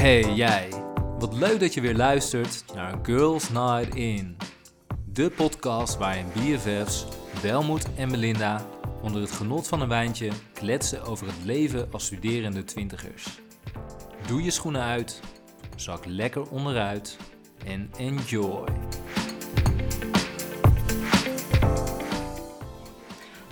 Hey jij, wat leuk dat je weer luistert naar Girls Night In. De podcast waarin BFF's Welmoed en Melinda onder het genot van een wijntje kletsen over het leven als studerende twintigers. Doe je schoenen uit, zak lekker onderuit en enjoy.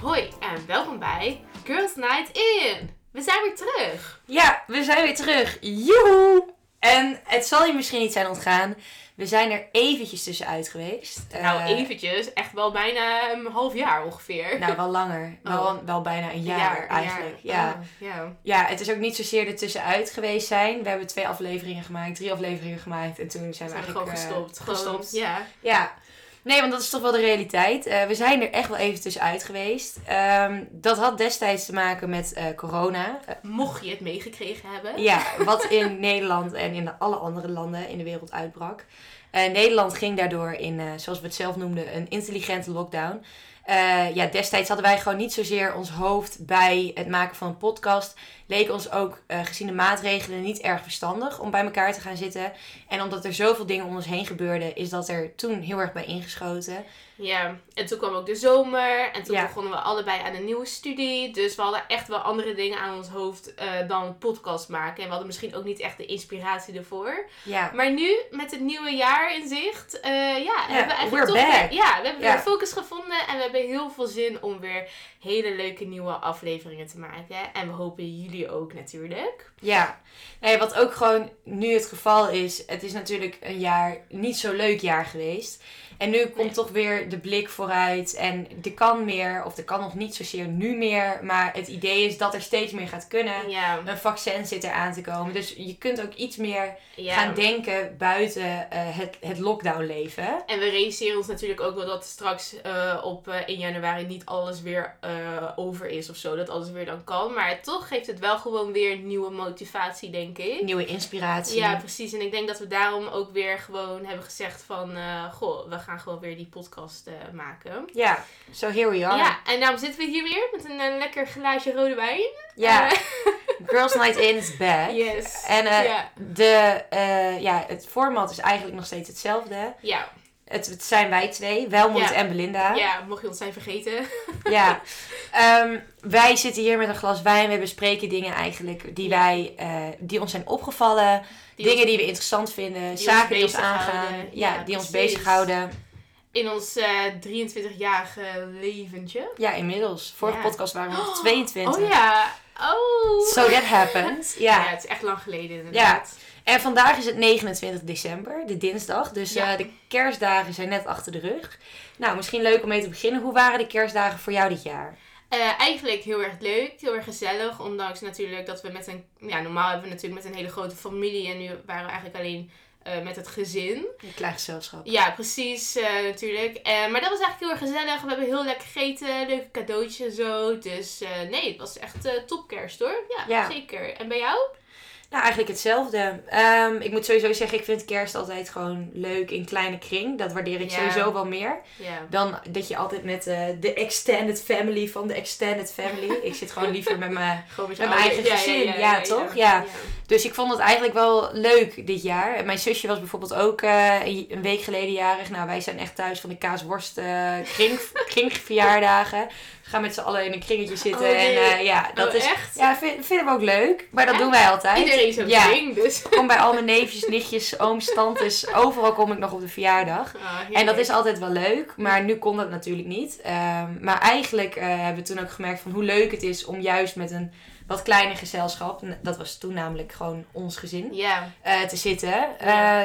Hoi en welkom bij Girls Night In. We zijn weer terug. Ja, we zijn weer terug. Joehoe! En het zal je misschien niet zijn ontgaan. We zijn er eventjes tussenuit geweest. nou, Eh, eventjes. Echt wel bijna een half jaar ongeveer. Nou, wel langer. Oh. Wel, wel bijna een jaar, een eigenlijk. jaar. Ja. Oh, ja. ja, het is ook niet zozeer er tussenuit geweest zijn. We hebben twee afleveringen gemaakt, drie afleveringen gemaakt. En toen zijn we Zijn eigenlijk gewoon eh, gestopt. Gewoon, gestopt. Ja. Ja. Nee, want dat is toch wel de realiteit. Eh, we zijn er echt wel even tussenuit geweest. Ehm, dat had destijds te maken met eh, corona. Eh, Mocht je het meegekregen hebben. Ja, wat in Nederland en in alle andere landen in de wereld uitbrak. Nederland ging daardoor in, zoals we het zelf noemden, een intelligente lockdown. Ja, destijds hadden wij gewoon niet zozeer ons hoofd bij het maken van een podcast. Leek ons ook, eh, gezien de maatregelen, niet erg verstandig om bij elkaar te gaan zitten. En omdat er zoveel dingen om ons heen gebeurden, is dat er toen heel erg bij ingeschoten. Ja, en toen kwam ook de zomer. En toen Ja. begonnen we allebei aan een nieuwe studie. Dus we hadden echt wel andere dingen aan ons hoofd eh, dan podcast maken. En we hadden misschien ook niet echt de inspiratie ervoor. Ja, Maar nu, met het nieuwe jaar in zicht, eh, ja, hebben we eigenlijk toch back. weer, ja, we hebben Ja. weer focus gevonden. En we hebben heel veel zin om weer hele leuke nieuwe afleveringen te maken. En we hopen jullie ook natuurlijk. Ja, nee, wat ook gewoon nu het geval is, het is natuurlijk een jaar niet zo leuk jaar geweest. En nu komt Nee. toch weer de blik vooruit en er kan meer, of er kan nog niet zozeer nu meer, maar het idee is dat er steeds meer gaat kunnen. Ja, Een vaccin zit er aan te komen, dus je kunt ook iets meer ja. gaan denken buiten eh, het, het lockdown leven. En we realiseren ons natuurlijk ook wel dat straks eh, op eh, 1 januari niet alles weer over is of zo. Dat alles weer dan kan. Maar toch geeft het wel gewoon weer nieuwe motivatie, denk ik. Nieuwe inspiratie. Ja, precies. En ik denk dat we daarom ook weer gewoon hebben gezegd van... eh, goh, we gaan gewoon weer die podcast eh, maken. Ja, so here we are. Ja, en daarom zitten we hier weer met een eh, lekker glaasje rode wijn. Ja, Girls Night In is back. yes. En de, ja, het format is eigenlijk nog steeds hetzelfde. Ja. Het, het zijn wij twee, Welmoed Ja. en Belinda. ja, mocht je ons zijn vergeten. Ja. Ehm, wij zitten hier met een glas wijn. We bespreken dingen eigenlijk die, Ja. wij, eh, die ons zijn opgevallen. Die dingen ons die we interessant vinden. zaken die ons aangaan. Ja, Ja, die ons precies. bezighouden. In ons eh 23-jarige leventje. Ja, inmiddels. Vorige Ja. podcast waren we nog 22. Oh ja. Oh. So that happened. Ja. Ja. het is echt lang geleden inderdaad. En vandaag is het 29 december, de dinsdag. Dus Ja. eh, de kerstdagen zijn net achter de rug. Nou, misschien leuk om mee te beginnen. Hoe waren de kerstdagen voor jou dit jaar? Eh, eigenlijk heel erg leuk, heel erg gezellig. Ondanks natuurlijk dat we met een... Ja, normaal hebben we natuurlijk met een hele grote familie. En nu waren we eigenlijk alleen eh, met het gezin. Een klein gezelschap. Ja, precies, natuurlijk. Eh, maar dat was eigenlijk heel erg gezellig. We hebben heel lekker gegeten, leuke cadeautjes en zo. Dus nee, het was echt eh top kerst hoor. Ja, Ja. zeker. En bij jou? Nou, eigenlijk hetzelfde. Ehm, ik moet sowieso zeggen, ik vind kerst altijd gewoon leuk in kleine kring. Dat waardeer ik sowieso wel meer. Dan dat je altijd met eh, de extended family van de extended family. ik zit gewoon liever met mijn... Gewoon met, mijn eigen gezin, ja, toch? Ja. Dus ik vond het eigenlijk wel leuk dit jaar. En mijn zusje was bijvoorbeeld ook eh, een week geleden jarig. Nou, wij zijn echt thuis van de kaasworst eh kring, kringverjaardagen. Gaan met z'n allen in een kringetje zitten. Oh, nee. En eh, ja, dat Oh, is... echt? Ja, vind- vinden we ook leuk. Maar dat doen wij altijd. Iedereen zo'n Ja. ding, dus... Ik kom bij al mijn neefjes, nichtjes, ooms, tantes. Overal kom ik nog op de verjaardag. Ah, En dat is altijd wel leuk, maar nu kon dat natuurlijk niet. Ehm, maar eigenlijk eh, hebben we toen ook gemerkt van hoe leuk het is om juist met een wat kleiner gezelschap, dat was toen namelijk gewoon ons gezin, Ja, eh, te zitten.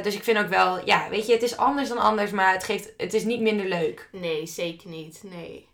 Dus ik vind ook wel, ja, weet je, het is anders dan anders, maar het, geeft, het is niet minder leuk. nee, zeker niet. Nee.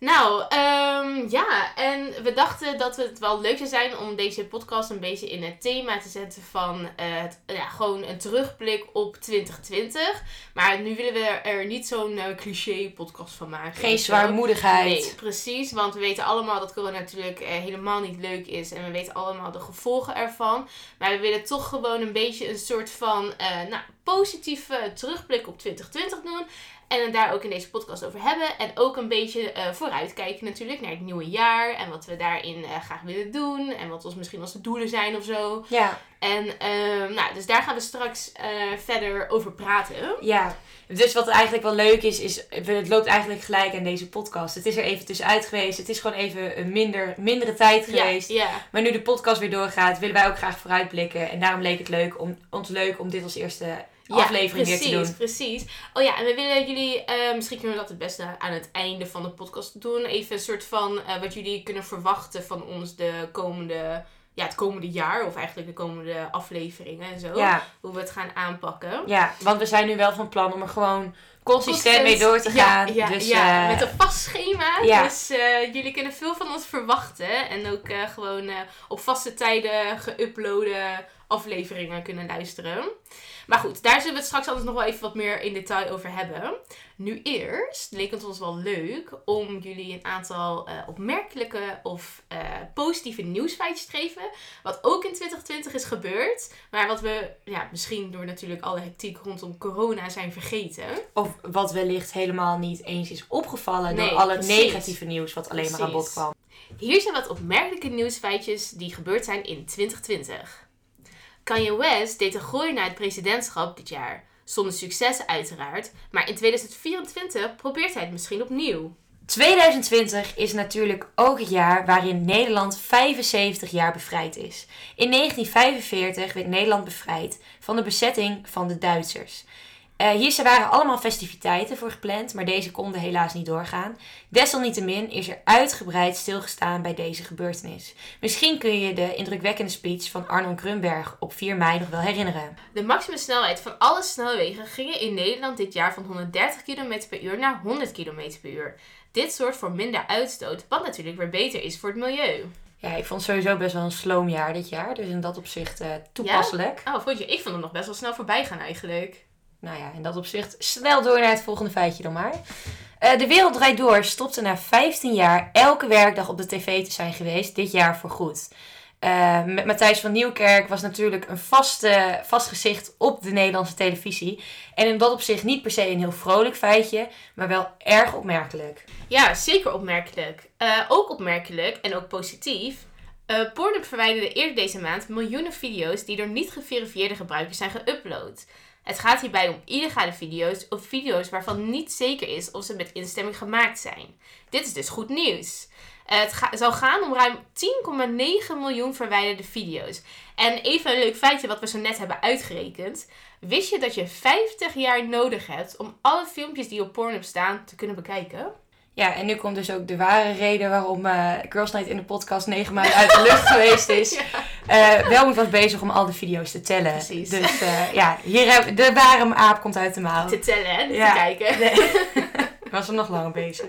Nou, ehm, ja, en we dachten dat het wel leuk zou zijn om deze podcast een beetje in het thema te zetten van eh, het, ja, gewoon een terugblik op 2020. Maar nu willen we er niet zo'n eh, cliché podcast van maken. Geen zwaarmoedigheid. Nee, precies. Want we weten allemaal dat corona natuurlijk eh, helemaal niet leuk is. En we weten allemaal de gevolgen ervan. Maar we willen toch gewoon een beetje een soort van nou, positieve terugblik op 2020 doen. En het daar ook in deze podcast over hebben. En ook een beetje uh, vooruitkijken natuurlijk naar het nieuwe jaar. En wat we daarin uh, graag willen doen. En wat ons misschien onze doelen zijn of zo. Ja. En uh, nou, dus daar gaan we straks uh, verder over praten. Ja. Dus wat eigenlijk wel leuk is, is het loopt eigenlijk gelijk aan deze podcast. Het is er even tussenuit geweest. Het is gewoon even een minder, mindere tijd geweest. Ja, ja. Maar nu de podcast weer doorgaat, willen wij ook graag vooruitblikken. En daarom leek het leuk om, ons leuk om dit als eerste Ja, aflevering precies, weer te doen. Precies. Oh ja, en we willen jullie, eh, misschien kunnen we dat het beste aan het einde van de podcast doen. Even een soort van eh, wat jullie kunnen verwachten van ons de komende, ja, het komende jaar. Of eigenlijk de komende afleveringen en zo. Ja, Hoe we het gaan aanpakken. ja, want we zijn nu wel van plan om er gewoon consistent mee door te gaan. Ja, ja, dus, ja eh, met een vast schema. Dus eh, jullie kunnen veel van ons verwachten. En ook eh, gewoon op vaste tijden geüploade afleveringen kunnen luisteren. Maar goed, daar zullen we het straks anders nog wel even wat meer in detail over hebben. Nu eerst leek het ons wel leuk om jullie een aantal eh, opmerkelijke of eh, positieve nieuwsfeitjes te geven. Wat ook in 2020 is gebeurd. Maar wat we ja, misschien door natuurlijk alle hectiek rondom corona zijn vergeten. Of wat wellicht helemaal niet eens is opgevallen Nee, door alle precies. negatieve nieuws wat alleen maar aan bod kwam. Hier zijn wat opmerkelijke nieuwsfeitjes die gebeurd zijn in 2020. Kanye West deed een gooi naar het presidentschap dit jaar. Zonder succes uiteraard, maar in 2024 probeert hij het misschien opnieuw. 2020 is natuurlijk ook het jaar waarin Nederland 75 jaar bevrijd is. In 1945 werd Nederland bevrijd van de bezetting van de Duitsers. Eh, hier waren allemaal festiviteiten voor gepland, maar deze konden helaas niet doorgaan. Desalniettemin is er uitgebreid stilgestaan bij deze gebeurtenis. Misschien kun je de indrukwekkende speech van Arnold Grunberg op 4 mei nog wel herinneren. De maximumsnelheid van alle snelwegen gingen in Nederland dit jaar van 130 km per uur naar 100 km per uur. Dit zorgt voor minder uitstoot, wat natuurlijk weer beter is voor het milieu. Ja, ik vond sowieso best wel een sloomjaar dit jaar, dus in dat opzicht eh, toepasselijk. Oh, vond je? Ik vond het nog best wel snel voorbij gaan eigenlijk. Nou ja, in dat opzicht snel door naar het volgende feitje dan maar. Eh, de Wereld Draait Door stopte na 15 jaar elke werkdag op de tv te zijn geweest, dit jaar voorgoed. Eh met Matthijs van Nieuwkerk was natuurlijk een vaste, vast gezicht op de Nederlandse televisie. En in dat opzicht niet per se een heel vrolijk feitje, maar wel erg opmerkelijk. Ja, zeker opmerkelijk. Eh, ook opmerkelijk en ook positief. eh Pornhub verwijderde eerder deze maand miljoenen video's die door niet geverifieerde gebruikers zijn geüpload. Het gaat hierbij om illegale video's of video's waarvan niet zeker is of ze met instemming gemaakt zijn. Dit is dus goed nieuws. Eh, het zou gaan om ruim 10,9 miljoen verwijderde video's. En even een leuk feitje wat we zo net hebben uitgerekend. Wist je dat je 50 jaar nodig hebt om alle filmpjes die op Pornhub staan te kunnen bekijken? Ja, en nu komt dus ook de ware reden waarom eh, Girls Night in de podcast negen maanden uit de lucht geweest is. Eh Welmoed was bezig om al de video's te tellen. Precies. Dus eh, ja, hier heb, de ware aap komt uit de mouw. Te tellen, hè? Ja. te kijken. Nee. was er nog langer bezig.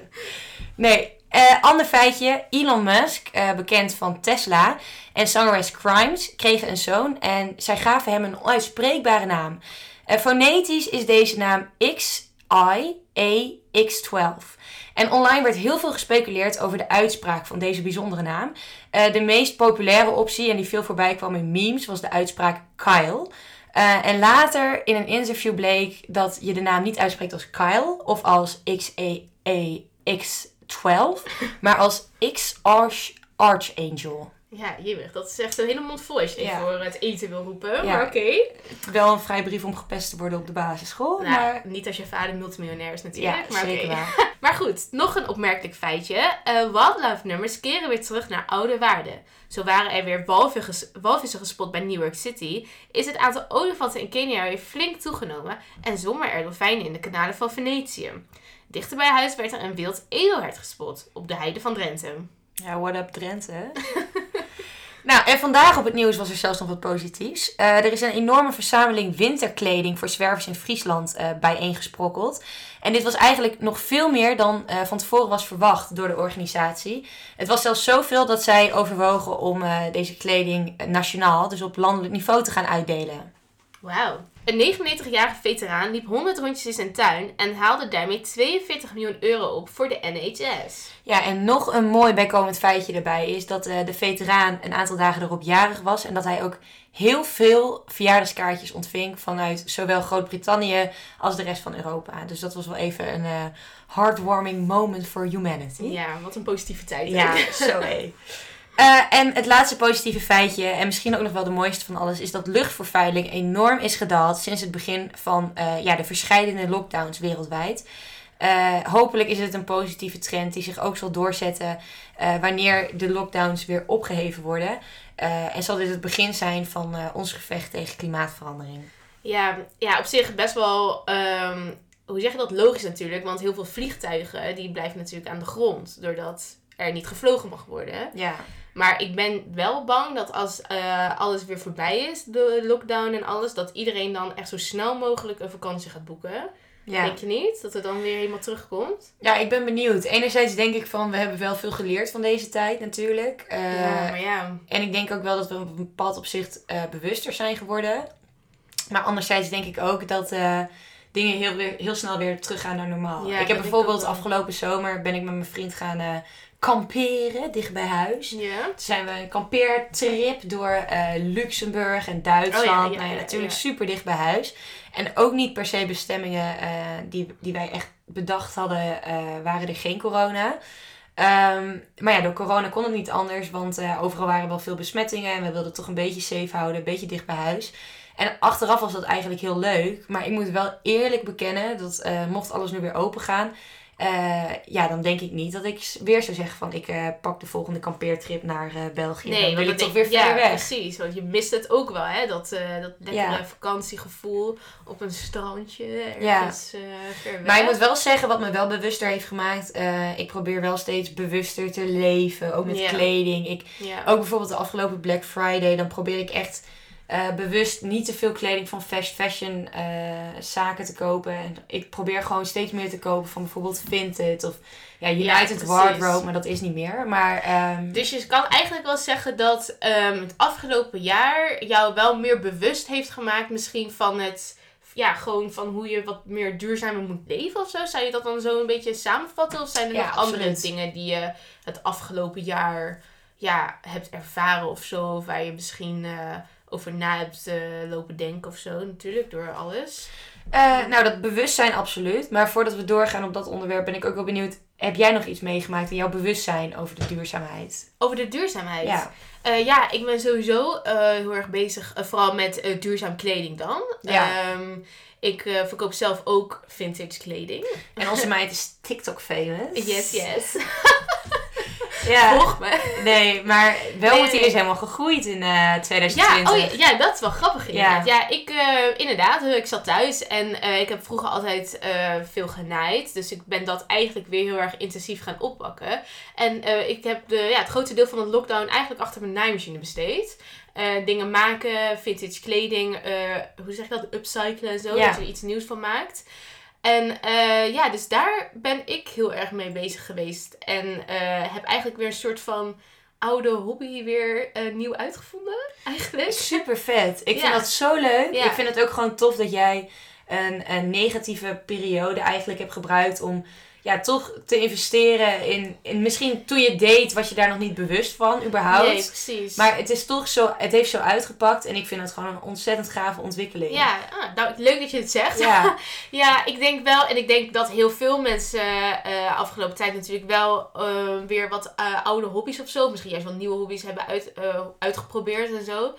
Nee, eh, ander feitje. Elon Musk, eh, bekend van Tesla, en zangeres Crimes kregen een zoon en zij gaven hem een onuitspreekbare naam. Eh, fonetisch is deze naam X-I-A-X-12. En online werd heel veel gespeculeerd over de uitspraak van deze bijzondere naam. Eh, de meest populaire optie, en die veel voorbij kwam in memes, was de uitspraak Kyle. Eh, en later in een interview bleek dat je de naam niet uitspreekt als Kyle of als X-A-A-X-12, maar als X-Arch Archangel. Ja, jemig. Dat is echt een hele mond vol als je Ja. voor het eten wil roepen. Ja. Maar oké. Wel een vrij brief om gepest te worden op de basisschool, Nou, maar niet als je vader multimiljonair is natuurlijk. ja, maar zeker oké. waar. Maar goed, nog een opmerkelijk feitje. Eh wildlife nummers keren weer terug naar oude waarden. Zo waren er weer walvissen gespot bij New York City. Is het aantal olifanten in Kenia weer flink toegenomen. En zwommen er dolfijnen in de kanalen van Venetië. Dichter bij huis werd er een wild edelhert gespot. Op de heide van Drenthe. Ja, what up Drenthe. nou, en vandaag op het nieuws was er zelfs nog wat positiefs. Eh, er is een enorme verzameling winterkleding voor zwervers in Friesland eh bijeengesprokkeld. En dit was eigenlijk nog veel meer dan eh, van tevoren was verwacht door de organisatie. Het was zelfs zoveel dat zij overwogen om deze kleding nationaal, dus op landelijk niveau, te gaan uitdelen. Wauw. Een 99-jarige veteraan liep 100 rondjes in zijn tuin en haalde daarmee 42 miljoen euro op voor de NHS. Ja, en nog een mooi bijkomend feitje erbij is dat eh, de veteraan een aantal dagen erop jarig was. En dat hij ook heel veel verjaardagskaartjes ontving vanuit zowel Groot-Brittannië als de rest van Europa. Dus dat was wel even een eh, heartwarming moment for humanity. Ja, wat een positiviteit. hè? Ja, zo hé. Eh, en het laatste positieve feitje, en misschien ook nog wel de mooiste van alles, is dat luchtvervuiling enorm is gedaald sinds het begin van eh, ja, de verscheidene lockdowns wereldwijd. Eh, hopelijk is het een positieve trend die zich ook zal doorzetten wanneer de lockdowns weer opgeheven worden. En zal dit het begin zijn van ons gevecht tegen klimaatverandering. Ja, ja, op zich best wel, ehm, hoe zeg je dat, logisch natuurlijk. Want heel veel vliegtuigen, die blijven natuurlijk aan de grond. Doordat er niet gevlogen mag worden. Ja, Maar ik ben wel bang dat als eh, alles weer voorbij is, de lockdown en alles, dat iedereen dan echt zo snel mogelijk een vakantie gaat boeken. ja. Denk je niet? Dat het dan weer helemaal terugkomt? ja, ik ben benieuwd. Enerzijds denk ik van, we hebben wel veel geleerd van deze tijd natuurlijk. Eh, ja, maar ja. En ik denk ook wel dat we op een bepaald opzicht eh, bewuster zijn geworden. Maar anderzijds denk ik ook dat dingen heel, weer, heel snel weer teruggaan naar normaal. Ja, ik heb ik bijvoorbeeld afgelopen zomer ben ik met mijn vriend gaan kamperen dicht bij huis. Ja. Toen zijn we een kampeertrip door eh, Luxemburg en Duitsland. Oh ja, ja, nou ja, natuurlijk super dicht bij huis. En ook niet per se bestemmingen eh, die, die wij echt bedacht hadden, eh, waren er geen corona. Ehm, maar ja, door corona kon het niet anders, want overal waren wel veel besmettingen en we wilden toch een beetje safe houden, een beetje dicht bij huis. En achteraf was dat eigenlijk heel leuk, maar ik moet wel eerlijk bekennen dat mocht alles nu weer open gaan, eh, ja, dan denk ik niet dat ik weer zou zeggen van ik eh, pak de volgende kampeertrip naar eh, België. dan wil ik toch weer verder ja, weg. precies. Want je mist het ook wel, hè? Dat, dat lekkere Ja. vakantiegevoel op een strandje Ja. ergens eh ver weg. Maar ik moet wel zeggen, wat me wel bewuster heeft gemaakt, ik probeer wel steeds bewuster te leven, ook met Ja. kleding. Ik, Ja. ook bijvoorbeeld de afgelopen Black Friday, dan probeer ik echt eh, bewust niet te veel kleding van fast fashion eh, zaken te kopen. En ik probeer gewoon steeds meer te kopen van bijvoorbeeld Vinted of ja, United precies. Wardrobe, maar dat is niet meer. Maar ehm, Dus je kan eigenlijk wel zeggen dat ehm, het afgelopen jaar jou wel meer bewust heeft gemaakt misschien van het... Ja, gewoon van hoe je wat meer duurzamer moet leven of zo. Zou je dat dan zo een beetje samenvatten? Of zijn er Ja, nog andere dingen die je het afgelopen jaar ja, hebt ervaren of zo? Of waar je misschien eh, over na hebt eh, lopen denken of zo? Natuurlijk, door alles. eh, nou, dat bewustzijn absoluut. Maar voordat we doorgaan op dat onderwerp, ben ik ook wel benieuwd. Heb jij nog iets meegemaakt in jouw bewustzijn over de duurzaamheid? Over de duurzaamheid. Ja. Eh, ja, ik ben sowieso heel erg bezig, vooral met duurzaam kleding dan. Ja. Ehm, ik verkoop zelf ook vintage kleding. En onze meid is TikTok famous. Yes, yes. Ja. Volg me. Nee, maar wel Nee, moet hij is helemaal gegroeid in eh Ja, 2020. oh ja, ja, dat is wel grappig inderdaad. Ja, ik eh, inderdaad, eh, ik zat thuis en eh, ik heb vroeger altijd eh, veel genaaid. Dus ik ben dat eigenlijk weer heel erg intensief gaan oppakken. En eh, ik heb de, ja, het grootste deel van de lockdown eigenlijk achter mijn naaimachine besteed. Eh, dingen maken, vintage kleding, eh, hoe zeg je dat, upcyclen en zo. Ja. Dat je er iets nieuws van maakt. En eh, ja, dus daar ben ik heel erg mee bezig geweest. En eh, heb eigenlijk weer een soort van oude hobby weer eh, nieuw uitgevonden, eigenlijk. Super vet. Ik Ja. vind dat zo leuk. Ja. Ik vind het ook gewoon tof dat jij een, een negatieve periode eigenlijk hebt gebruikt om ja, toch te investeren in, in. Misschien toen je deed, was je daar nog niet bewust van, überhaupt. Nee, precies. Maar het is toch zo, het heeft zo uitgepakt en ik vind het gewoon een ontzettend gave ontwikkeling. Ja, ah, nou, leuk dat je het zegt. Ja. Ja, ik denk wel, en ik denk dat heel veel mensen eh afgelopen tijd natuurlijk wel eh, weer wat eh, oude hobby's of zo, misschien juist wel nieuwe hobby's hebben uit, uitgeprobeerd en zo.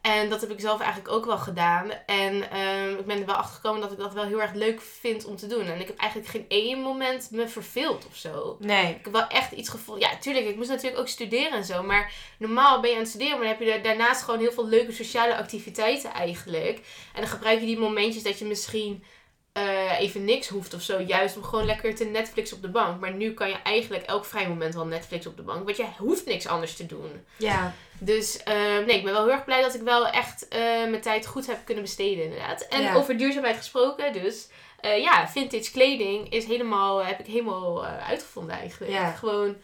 En dat heb ik zelf eigenlijk ook wel gedaan. En ehm, ik ben er wel achter gekomen dat ik dat wel heel erg leuk vind om te doen. En ik heb eigenlijk geen één moment me verveeld of zo. Nee. Ik heb wel echt iets gevoeld. Ja, tuurlijk, ik moest natuurlijk ook studeren en zo. Maar normaal ben je aan het studeren, maar dan heb je daarnaast gewoon heel veel leuke sociale activiteiten eigenlijk. En dan gebruik je die momentjes dat je misschien eh, even niks hoeft of zo. Juist om gewoon lekker te Netflix op de bank. Maar nu kan je eigenlijk elk vrij moment wel Netflix op de bank. Want je hoeft niks anders te doen. Ja. Dus eh, nee, ik ben wel heel erg blij dat ik wel echt eh, mijn tijd goed heb kunnen besteden inderdaad. En Ja. over duurzaamheid gesproken dus. eh, ja, vintage kleding is helemaal, heb ik helemaal uitgevonden eigenlijk. Ja. Gewoon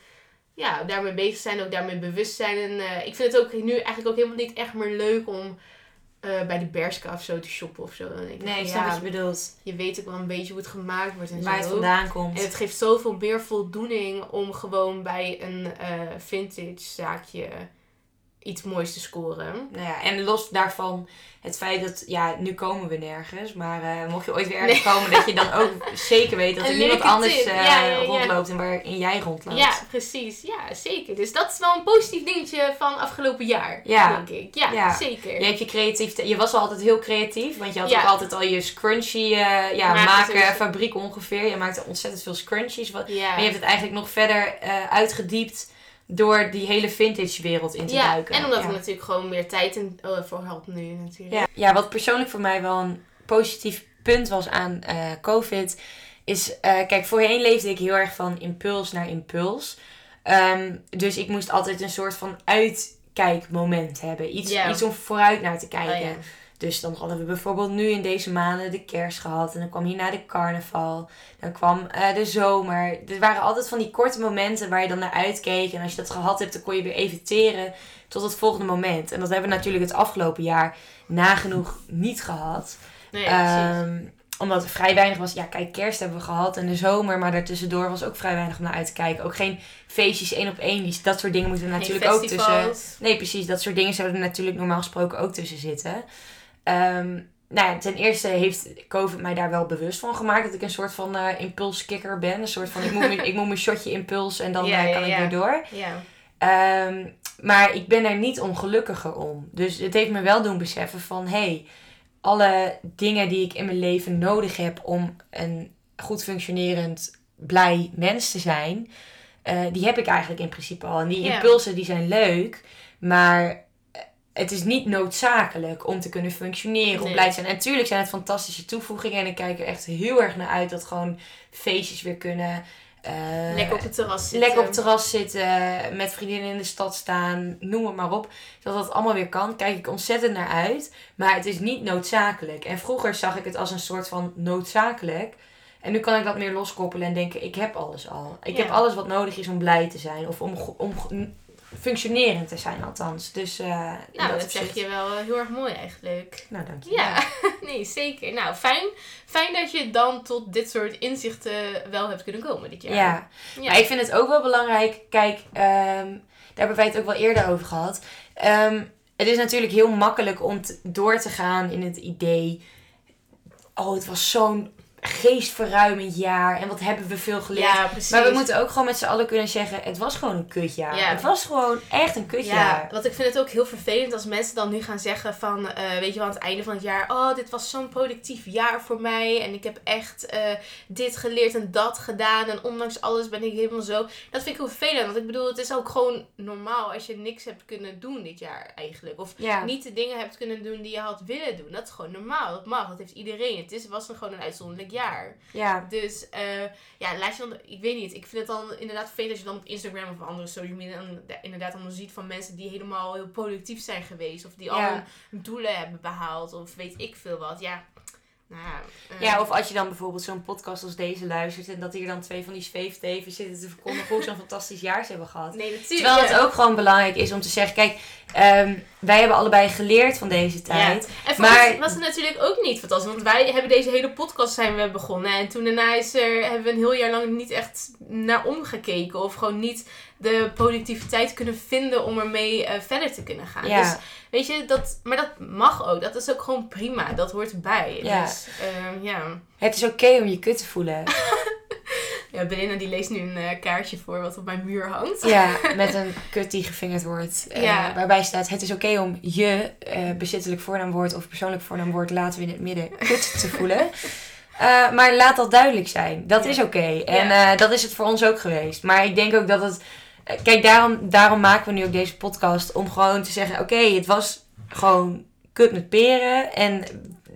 ja, daarmee bezig zijn, ook daarmee bewust zijn. En ik vind het ook nu eigenlijk ook helemaal niet echt meer leuk om eh, bij de Berska of zo te shoppen of zo. Dan denk ik Nee, ik snap ja, wat je bedoelt. je weet ook wel een beetje hoe het gemaakt wordt en Waar zo. het vandaan komt. En het geeft zoveel meer voldoening om gewoon bij een eh, vintage zaakje iets moois te scoren. Nou ja, en los daarvan het feit dat, ja, nu komen we nergens. Maar eh, mocht je ooit weer ergens komen, dat je dan ook zeker weet dat er niemand anders eh, Ja, ja, ja. rondloopt en waarin jij rondloopt. Ja, precies. Ja, zeker. Dus dat is wel een positief dingetje van afgelopen jaar, Ja. denk ik. Ja, zeker. Je, hebt je, creatief, je was al altijd heel creatief, want je had ook altijd al je scrunchie eh, ja, maken sowieso. fabriek ongeveer. Je maakte ontzettend veel scrunchies. Wat, Ja. Maar je hebt het eigenlijk nog verder uitgediept door die hele vintage wereld in te ja, duiken. en omdat ja. er natuurlijk gewoon meer tijd in, oh, voor had nu natuurlijk. Ja. ja, wat persoonlijk voor mij wel een positief punt was aan eh, COVID, is, eh, kijk, voorheen leefde ik heel erg van impuls naar impuls. Ehm, dus ik moest altijd een soort van uitkijkmoment hebben. Iets, iets om vooruit naar te kijken. Oh, ja. Dus dan hadden we bijvoorbeeld nu in deze maanden de kerst gehad. En dan kwam hierna de carnaval. Dan kwam eh, de zomer. Er waren altijd van die korte momenten waar je dan naar uitkeek. En als je dat gehad hebt, dan kon je weer even teren tot het volgende moment. En dat hebben we natuurlijk het afgelopen jaar nagenoeg niet gehad. Nee, precies. Ehm, omdat er vrij weinig was. Ja, kijk, kerst hebben we gehad en de zomer. Maar daartussendoor was ook vrij weinig om naar uit te kijken. Ook geen feestjes één op één. Die- Dat soort dingen moeten er natuurlijk ook tussen. Nee, precies. Dat soort dingen zouden er natuurlijk normaal gesproken ook tussen zitten. Ehm, nou ja, ten eerste heeft COVID mij daar wel bewust van gemaakt. Dat ik een soort van eh impulskikker ben. Een soort van, ik moet, mijn- ik moet mijn shotje impuls en dan Ja, eh, ja, kan ik weer door. Ja. Ehm, maar ik ben er niet ongelukkiger om. Dus het heeft me wel doen beseffen van... hey, alle dingen die ik in mijn leven nodig heb om een goed functionerend, blij mens te zijn... eh, die heb ik eigenlijk in principe al. En die impulsen die zijn leuk, maar het is niet noodzakelijk om te kunnen functioneren, om Nee. blij te zijn. En natuurlijk zijn het fantastische toevoegingen en ik kijk er echt heel erg naar uit dat gewoon feestjes weer kunnen... eh, Lekker op het terras zitten. Lekker op het terras zitten, met vriendinnen in de stad staan, noem het maar op. Dat dat allemaal weer kan, kijk ik ontzettend naar uit. Maar het is niet noodzakelijk. En vroeger zag ik het als een soort van noodzakelijk. En nu kan ik dat meer loskoppelen en denken, ik heb alles al. Ik Ja. heb alles wat nodig is om blij te zijn. Of om, om functionerend te zijn althans. Dus eh, Nou, dat, zeg je wel eh, heel erg mooi eigenlijk. Nou, dank je. Ja, nee, zeker. Nou, fijn, fijn dat je dan tot dit soort inzichten wel hebt kunnen komen dit jaar. Ja. Ja. Maar ik vind het ook wel belangrijk. Kijk, ehm, daar hebben wij het ook wel eerder over gehad. Ehm, het is natuurlijk heel makkelijk om door te gaan in het idee. Oh, het was zo'n geestverruimend jaar. En wat hebben we veel geleerd. Ja, precies. maar we moeten ook gewoon met z'n allen kunnen zeggen: het was gewoon een kutjaar. Ja. Het was gewoon echt een kutjaar. Ja, want ik vind het ook heel vervelend als mensen dan nu gaan zeggen van, eh, weet je wel, aan het einde van het jaar, oh, dit was zo'n productief jaar voor mij en ik heb echt eh, dit geleerd en dat gedaan en ondanks alles ben ik helemaal zo. Dat vind ik heel vervelend, want ik bedoel, het is ook gewoon normaal als je niks hebt kunnen doen dit jaar eigenlijk. Of Ja. niet de dingen hebt kunnen doen die je had willen doen. Dat is gewoon normaal, dat mag, dat heeft iedereen. Het is, was gewoon een uitzonderlijk jaar. Ja. Dus eh, ja, laat je dan, ik weet niet, ik vind het dan inderdaad vervelend als je dan op Instagram of andere social media dan, inderdaad dan ziet van mensen die helemaal heel productief zijn geweest. Of die al Ja. hun doelen hebben behaald of weet ik veel wat. Ja, nou ja. eh, Ja, of als je dan bijvoorbeeld zo'n podcast als deze luistert en dat hier dan twee van die zweefteven zitten te verkondigen hoe een fantastisch jaar ze hebben gehad. Nee, natuurlijk. Terwijl het ook gewoon belangrijk is om te zeggen, kijk, ehm, wij hebben allebei geleerd van deze tijd. En voor Maar- ons was het natuurlijk ook niet fantastisch. Want wij hebben deze hele podcast zijn we begonnen. En toen daarna is er, hebben we een heel jaar lang niet echt naar omgekeken. Of gewoon niet de productiviteit kunnen vinden om ermee eh, verder te kunnen gaan. Ja. Dus weet je, dat, maar dat mag ook. Dat is ook gewoon prima. Dat hoort erbij. Ja. Dus ehm, ja. Het is oké om je kut te voelen. ja, Belinda die leest nu een eh, kaartje voor wat op mijn muur hangt. Ja, met een kut die gevingerd wordt. eh, Ja. Waarbij staat, het is oké om je eh, bezittelijk voornaamwoord of persoonlijk voornaamwoord laten we in het midden kut te voelen. Maar laat dat duidelijk zijn. Dat Ja. is oké. En dat is het voor ons ook geweest. Maar ik denk ook dat het... kijk, daarom, daarom maken we nu ook deze podcast. Om gewoon te zeggen, oké, het was gewoon kut met peren. En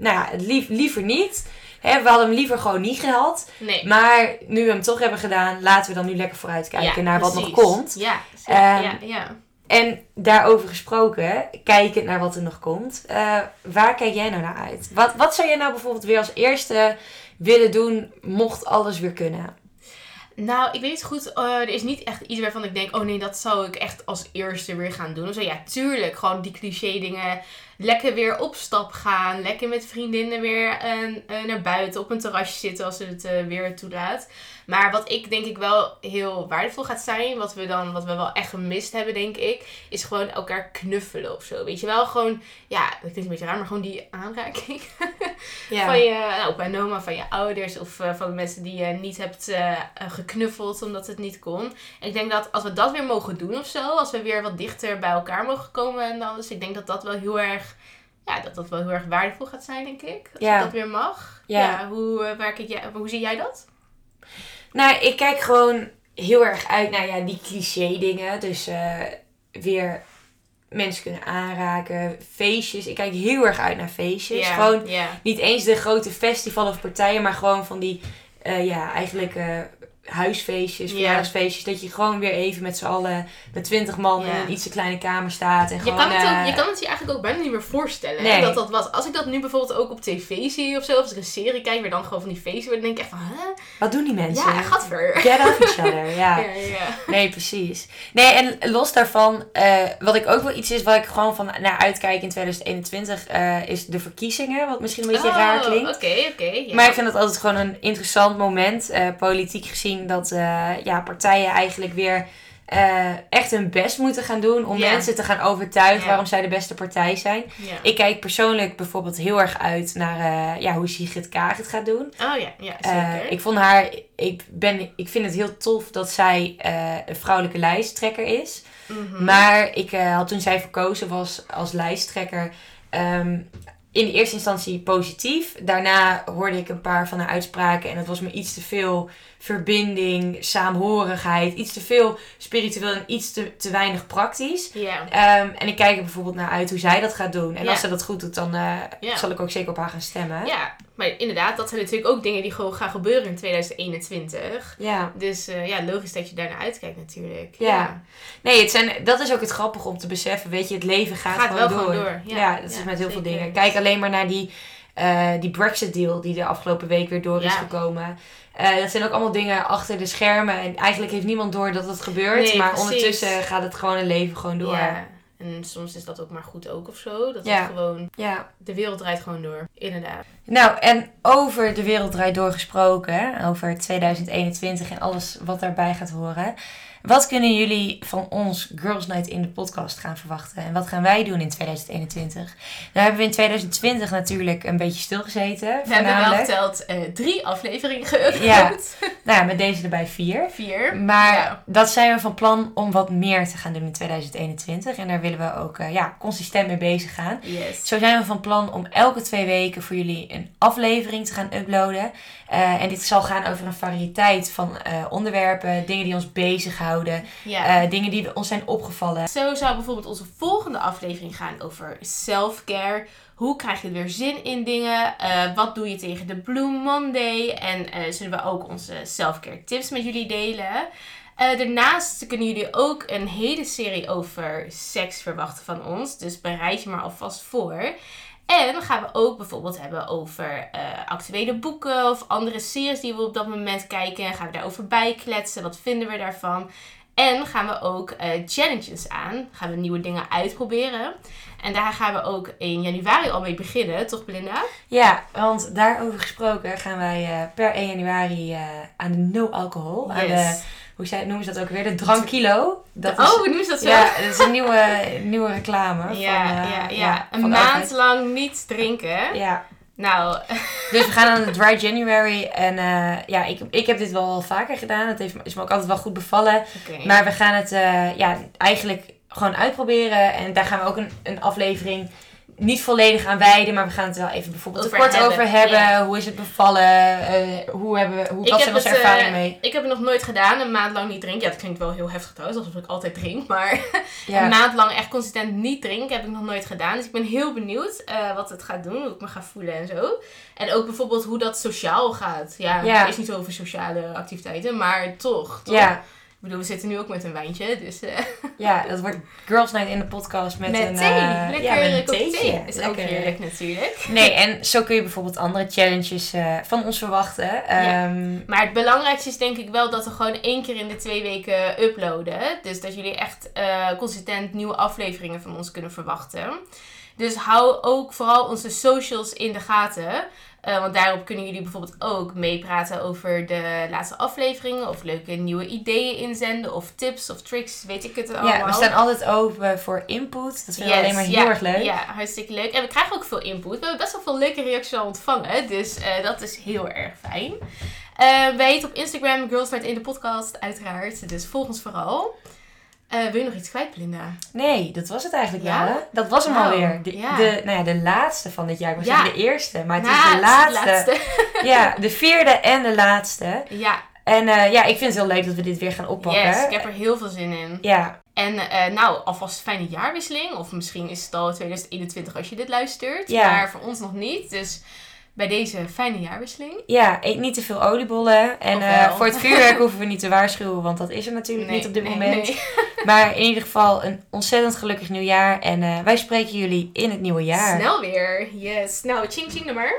nou ja, het lief, liever niet. Hè, we hadden hem liever gewoon niet gehad. Nee. Maar nu we hem toch hebben gedaan, laten we dan nu lekker vooruit kijken Ja, naar wat nog komt. Ja, zeker. Ehm, ja, ja. En daarover gesproken, kijkend naar wat er nog komt, eh, waar kijk jij nou naar uit? Wat, wat zou jij nou bijvoorbeeld weer als eerste willen doen, mocht alles weer kunnen? Nou, ik weet niet goed. eh, er is niet echt iets waarvan ik denk, oh nee, dat zou ik echt als eerste weer gaan doen. Of zo, ja, tuurlijk. Gewoon die cliché dingen. Lekker weer op stap gaan. Lekker met vriendinnen weer eh, naar buiten op een terrasje zitten als het eh, weer toelaat. Maar wat ik denk ik wel heel waardevol gaat zijn, wat we dan, wat we wel echt gemist hebben, denk ik, is gewoon elkaar knuffelen of zo. Weet je wel, gewoon, ja, dat klinkt een beetje raar, maar gewoon die aanraking Ja. van je nou, opa en oma, van je ouders of van de mensen die je niet hebt geknuffeld omdat het niet kon. En ik denk dat als we dat weer mogen doen of zo, als we weer wat dichter bij elkaar mogen komen en alles, ik denk dat dat wel heel erg, ja, dat dat wel heel erg waardevol gaat zijn, denk ik. Als Ja. dat weer mag. Ja. hoe, eh, waar kijk jij, hoe zie jij dat? Nou, ik kijk gewoon heel erg uit naar ja, die cliché dingen. Dus eh, weer mensen kunnen aanraken, feestjes. Ik kijk heel erg uit naar feestjes. Gewoon niet eens de grote festival of partijen, maar gewoon van die, eh, ja, eigenlijk huisfeestjes, Ja. verjaardagsfeestjes. Dat je gewoon weer even met z'n allen, met twintig man in een iets te kleine kamer staat. En Je gewoon, kan, het eh, ook, je kan het je eigenlijk ook bijna niet meer voorstellen hè, dat dat was. Als ik dat nu bijvoorbeeld ook op tv zie of zo, of als ik een serie kijk, weer dan gewoon van die feesten, dan denk ik echt van, hè? Wat doen die mensen? Ja, gadver. Get off each other, ja. Ja, ja. Nee, precies. Nee, en los daarvan, eh, wat ik ook wel iets is waar ik gewoon van naar uitkijk in 2021, eh, is de verkiezingen. Wat misschien een beetje Oh, raar klinkt. Oké, oké. Maar ik vind het altijd gewoon een interessant moment, politiek gezien, dat eh, ja, partijen eigenlijk weer eh, echt hun best moeten gaan doen om mensen te gaan overtuigen waarom zij de beste partij zijn. Ik kijk persoonlijk bijvoorbeeld heel erg uit naar eh, ja, hoe Sigrid Kaag het gaat doen. Oh ja, ja, zeker. ik vond haar, ik, ben, ik vind het heel tof dat zij een vrouwelijke lijsttrekker is. Mhm. Maar ik had toen zij verkozen was als lijsttrekker ehm, in de eerste instantie positief. Daarna hoorde ik een paar van haar uitspraken en het was me iets te veel verbinding, saamhorigheid, iets te veel spiritueel en iets te, te weinig praktisch. Ehm, en ik kijk er bijvoorbeeld naar uit hoe zij dat gaat doen. En als ze dat goed doet, dan eh, zal ik ook zeker op haar gaan stemmen. ja, maar inderdaad, dat zijn natuurlijk ook dingen die gewoon gaan gebeuren in 2021. ja. Dus eh, ja, logisch dat je daarnaar uitkijkt natuurlijk. Ja. Nee, het zijn, dat is ook het grappige om te beseffen. Weet je, het leven gaat, Gaat gewoon, wel door. gewoon door, ja. Ja, dat is met heel veel dingen. Kijk alleen maar naar die, eh, die Brexit-deal die de afgelopen week weer door is gekomen. Eh, dat zijn ook allemaal dingen achter de schermen. En eigenlijk heeft niemand door dat het gebeurt. Nee, maar precies. ondertussen gaat het gewoon een leven gewoon door. Ja. En soms is dat ook maar goed ook of zo. Dat Ja. het gewoon, ja. de wereld draait gewoon door. Inderdaad. Nou, en over de wereld draait doorgesproken, hè, over 2021 en alles wat daarbij gaat horen. Wat kunnen jullie van ons Girls Night in de podcast gaan verwachten? En wat gaan wij doen in 2021? Nou hebben we in 2020 natuurlijk een beetje stilgezeten. We hebben wel geteld eh, drie afleveringen geüpload. Ja. Nou ja, met deze erbij vier. Vier. Maar Ja. dat zijn we van plan om wat meer te gaan doen in 2021. En daar willen we ook eh, ja, consistent mee bezig gaan. Yes. Zo zijn we van plan om elke twee weken voor jullie een aflevering te gaan uploaden. Eh, en dit zal gaan over een variëteit van onderwerpen, dingen die ons bezighouden, Ja. eh, dingen die ons zijn opgevallen. Zo zou bijvoorbeeld onze volgende aflevering gaan over self-care. Hoe krijg je weer zin in dingen? Eh, wat doe je tegen de Blue Monday? En eh, zullen we ook onze self-care tips met jullie delen? Daarnaast kunnen jullie ook een hele serie over seks verwachten van ons. Dus bereid je maar alvast voor. En gaan we ook bijvoorbeeld hebben over eh, actuele boeken of andere series die we op dat moment kijken. Gaan we daarover bijkletsen. Wat vinden we daarvan? En gaan we ook eh, challenges aan. Gaan we nieuwe dingen uitproberen. En daar gaan we ook in januari al mee beginnen, toch Belinda? Ja, want daarover gesproken gaan wij eh, per 1 januari aan de no alcohol. Aan de, hoe zei, noemen ze dat ook weer? De drankkilo. Dat oh, is, hoe noemen ze dat zo? ja, dat is een nieuwe, nieuwe reclame. ja, van, eh, ja, ja. Een maand lang niet drinken. Ja, Nou, Dus we gaan aan de Dry January. En eh, ja, ik, ik heb dit wel vaker gedaan. Het heeft, is me ook altijd wel goed bevallen. Maar we gaan het eh, ja, eigenlijk gewoon uitproberen. En daar gaan we ook een, een aflevering niet volledig aan wijden. Maar we gaan het wel even bijvoorbeeld Over er kort hebben, over hebben. ja. Hoe is het bevallen? Eh, hoe hebben we, hoe, Ik wat zijn onze eh, ervaringen mee? Ik heb het nog nooit gedaan, een maand lang niet drinken. Ja, dat klinkt wel heel heftig trouwens, alsof ik altijd drink. Maar Ja. een maand lang echt consistent niet drinken heb ik nog nooit gedaan. Dus ik ben heel benieuwd eh, wat het gaat doen, hoe ik me ga voelen en zo. En ook bijvoorbeeld hoe dat sociaal gaat. Ja, Ja. het is niet zo over sociale activiteiten, maar toch. toch? ja. Ik bedoel, we zitten nu ook met een wijntje, dus... eh, Ja, dat wordt Girls Night in de podcast met, met een... thee. eh, Lekker ja, met een thee. Is ook Lekker. heerlijk natuurlijk. Nee, en zo kun je bijvoorbeeld andere challenges eh, van ons verwachten. Ehm, Maar het belangrijkste is denk ik wel dat we gewoon één keer in de twee weken uploaden. Dus dat jullie echt eh, consistent nieuwe afleveringen van ons kunnen verwachten. Dus hou ook vooral onze socials in de gaten. Eh, want daarop kunnen jullie bijvoorbeeld ook meepraten over de laatste afleveringen. Of leuke nieuwe ideeën inzenden. Of tips of tricks, weet ik het allemaal. ja, we staan altijd open voor input. Dat vinden we Yes, alleen maar heel ja, erg leuk. Ja, hartstikke leuk. En we krijgen ook veel input. We hebben best wel veel leuke reacties al ontvangen. Dus eh, dat is heel erg fijn. Eh wij heten op Instagram Girls Night in de podcast, uiteraard. Dus volg ons vooral. Eh, wil je nog iets kwijt, Belinda? Nee, dat was het eigenlijk Ja? wel. Hè? Dat was hem Nou, alweer. De, ja. de, nou ja, de laatste van dit jaar. Ik was Ja. de eerste, maar het Nou, is de het laatste. Ja, de vierde en de laatste. Ja, En eh, ja, ik vind het heel leuk dat we dit weer gaan oppakken. yes. Ik heb er heel veel zin in. Ja, En eh, nou, alvast fijne jaarwisseling. Of misschien is het al 2021 als je dit luistert. Ja. Maar voor ons nog niet. Dus bij deze fijne jaarwisseling. ja, eet niet te veel oliebollen. En eh, voor het vuurwerk hoeven we niet te waarschuwen, want dat is er natuurlijk niet op dit nee, moment. nee. Maar in ieder geval een ontzettend gelukkig nieuwjaar. En eh, wij spreken jullie in het nieuwe jaar. Snel weer. Yes. Nou, ching ching er maar.